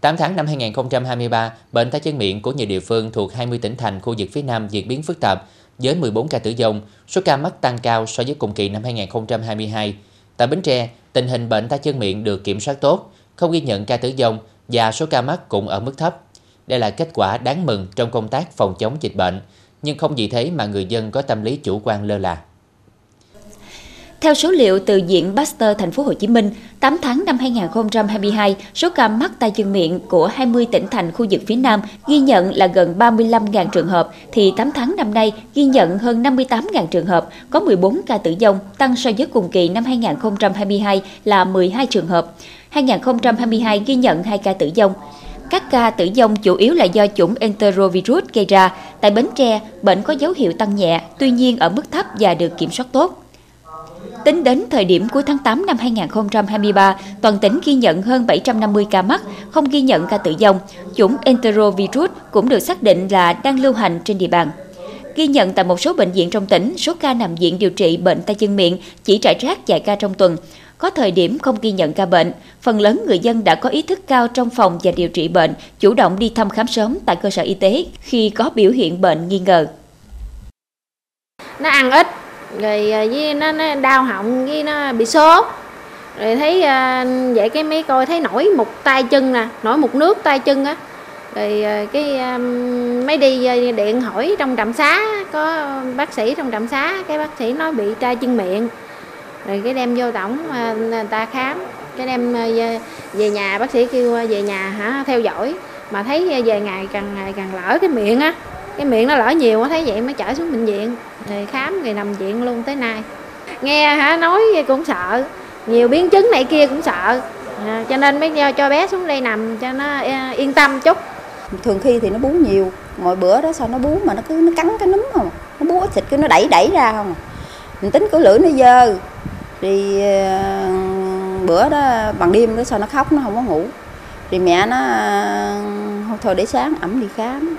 8 tháng năm 2023, bệnh tay chân miệng của nhiều địa phương thuộc 20 tỉnh thành khu vực phía Nam diễn biến phức tạp, với 14 ca tử vong, số ca mắc tăng cao so với cùng kỳ năm 2022. Tại Bến Tre, tình hình bệnh tay chân miệng được kiểm soát tốt, không ghi nhận ca tử vong và số ca mắc cũng ở mức thấp. Đây là kết quả đáng mừng trong công tác phòng chống dịch bệnh, nhưng không vì thế mà người dân có tâm lý chủ quan lơ là. Theo số liệu từ Viện Pasteur Thành phố Hồ Chí Minh, 8 tháng năm 2022, số ca mắc tay chân miệng của 20 tỉnh thành khu vực phía Nam ghi nhận là gần 35.000 trường hợp, thì 8 tháng năm nay ghi nhận hơn 58.000 trường hợp, có 14 ca tử vong, tăng so với cùng kỳ năm 2022 là 12 trường hợp. 2022 ghi nhận 2 ca tử vong. Các ca tử vong chủ yếu là do chủng enterovirus gây ra. Tại Bến Tre, bệnh có dấu hiệu tăng nhẹ, tuy nhiên ở mức thấp và được kiểm soát tốt. Tính đến thời điểm cuối tháng 8 năm 2023, toàn tỉnh ghi nhận hơn 750 ca mắc, không ghi nhận ca tử vong. Chủng enterovirus cũng được xác định là đang lưu hành trên địa bàn. Ghi nhận tại một số bệnh viện trong tỉnh, số ca nằm viện điều trị bệnh tay chân miệng chỉ trải rác vài ca trong tuần. Có thời điểm không ghi nhận ca bệnh, phần lớn người dân đã có ý thức cao trong phòng và điều trị bệnh, chủ động đi thăm khám sớm tại cơ sở y tế khi có biểu hiện bệnh nghi ngờ. Nó ăn ít, rồi à, với nó, nó đau họng với nó bị sốt. Rồi thấy uh, vậy cái mấy coi thấy nổi một tay chân nè nổi một nước tay chân á. Rồi uh, cái um, mấy đi điện hỏi trong trạm xá có bác sĩ trong trạm xá cái bác sĩ nói bị tay chân miệng. Rồi cái đem vô tổng uh, người ta khám. Cái đem về nhà bác sĩ kêu về nhà hả theo dõi. Mà thấy về ngày càng ngày càng lỡ cái miệng á cái miệng nó lỡ nhiều thấy vậy mới chở xuống bệnh viện. Rồi khám rồi nằm viện luôn tới nay. Nghe hả nói cũng sợ. Nhiều biến chứng này kia cũng sợ. À, cho nên mới cho, cho bé xuống đây nằm cho nó à, yên tâm chút. Thường khi thì nó bú nhiều. Mỗi bữa đó sao nó bú mà nó cứ nó cắn cái núm không? Nó bú thịt cứ nó đẩy đẩy ra không? Mình tính cái lưỡi nó dơ. Thì à, bữa đó bằng đêm đó sao nó khóc nó không có ngủ. Thì mẹ nó à, thôi để sáng ẩm đi khám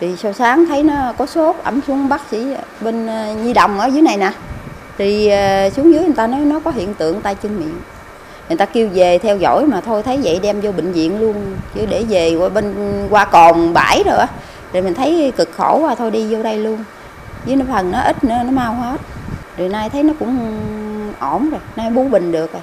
thì sau sáng thấy nó có sốt, ẩm xuống, bác sĩ bên ờ, nhi đồng ở dưới này nè. Thì ờ, xuống dưới người ta nói nó có hiện tượng tay chân miệng. Người ta kêu về theo dõi mà thôi, thấy vậy đem vô bệnh viện luôn, chứ để về qua bên, qua cồn bãi rồi á. Rồi mình thấy cực khổ quá, thôi đi vô đây luôn. Với nó phần nó ít nữa, nó mau hết. Rồi nay thấy nó cũng ổn rồi, nay bú bình được rồi.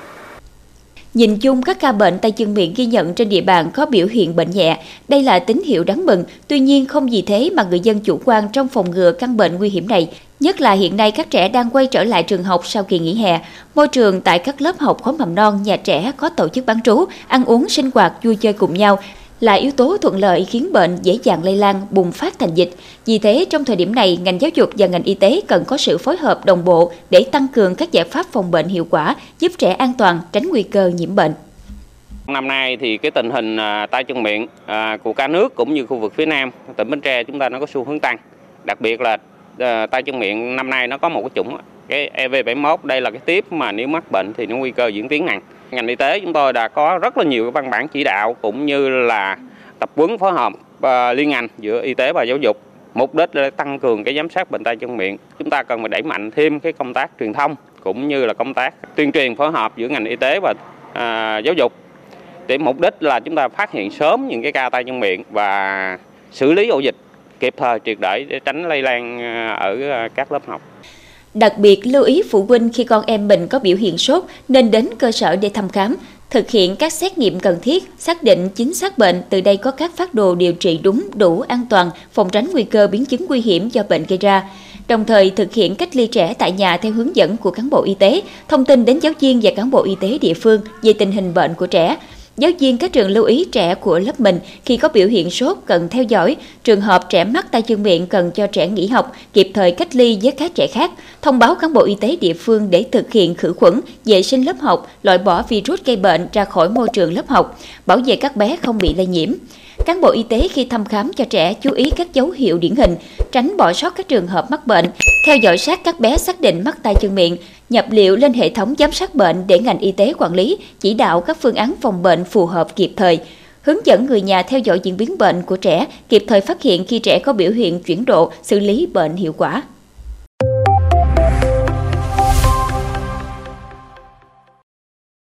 Nhìn chung các ca bệnh tay chân miệng ghi nhận trên địa bàn có biểu hiện bệnh nhẹ, đây là tín hiệu đáng mừng. Tuy nhiên không vì thế mà người dân chủ quan trong phòng ngừa căn bệnh nguy hiểm này. Nhất là hiện nay các trẻ đang quay trở lại trường học sau kỳ nghỉ hè. Môi trường tại các lớp học khối mầm non, nhà trẻ có tổ chức bán trú, ăn uống sinh hoạt vui chơi cùng nhau là yếu tố thuận lợi khiến bệnh dễ dàng lây lan, bùng phát thành dịch. Vì thế, trong thời điểm này, ngành giáo dục và ngành y tế cần có sự phối hợp đồng bộ để tăng cường các giải pháp phòng bệnh hiệu quả, giúp trẻ an toàn, tránh nguy cơ nhiễm bệnh. Năm nay thì cái tình hình à, tay chân miệng à, của cả nước cũng như khu vực phía Nam, tỉnh Bến Tre chúng ta nó có xu hướng tăng. Đặc biệt là à, tay chân miệng năm nay nó có một cái chủng cái EV71 đây là cái tiếp mà nếu mắc bệnh thì nó nguy cơ diễn tiến nặng ngành y tế chúng tôi đã có rất là nhiều văn bản chỉ đạo cũng như là tập huấn phối hợp à, liên ngành giữa y tế và giáo dục. Mục đích là tăng cường cái giám sát bệnh tay chân miệng. Chúng ta cần phải đẩy mạnh thêm cái công tác truyền thông cũng như là công tác tuyên truyền phối hợp giữa ngành y tế và à, giáo dục. Để mục đích là chúng ta phát hiện sớm những cái ca tay chân miệng và xử lý ổ dịch kịp thời triệt để để tránh lây lan à, ở à, các lớp học. Đặc biệt lưu ý phụ huynh khi con em mình có biểu hiện sốt nên đến cơ sở để thăm khám, thực hiện các xét nghiệm cần thiết, xác định chính xác bệnh, từ đây có các phát đồ điều trị đúng, đủ, an toàn, phòng tránh nguy cơ biến chứng nguy hiểm do bệnh gây ra. Đồng thời thực hiện cách ly trẻ tại nhà theo hướng dẫn của cán bộ y tế, thông tin đến giáo viên và cán bộ y tế địa phương về tình hình bệnh của trẻ, Giáo viên các trường lưu ý trẻ của lớp mình khi có biểu hiện sốt cần theo dõi, trường hợp trẻ mắc tay chân miệng cần cho trẻ nghỉ học, kịp thời cách ly với các trẻ khác, thông báo cán bộ y tế địa phương để thực hiện khử khuẩn, vệ sinh lớp học, loại bỏ virus gây bệnh ra khỏi môi trường lớp học, bảo vệ các bé không bị lây nhiễm. Cán bộ y tế khi thăm khám cho trẻ chú ý các dấu hiệu điển hình, tránh bỏ sót các trường hợp mắc bệnh, theo dõi sát các bé xác định mắc tay chân miệng, nhập liệu lên hệ thống giám sát bệnh để ngành y tế quản lý, chỉ đạo các phương án phòng bệnh phù hợp kịp thời, hướng dẫn người nhà theo dõi diễn biến bệnh của trẻ, kịp thời phát hiện khi trẻ có biểu hiện chuyển độ, xử lý bệnh hiệu quả.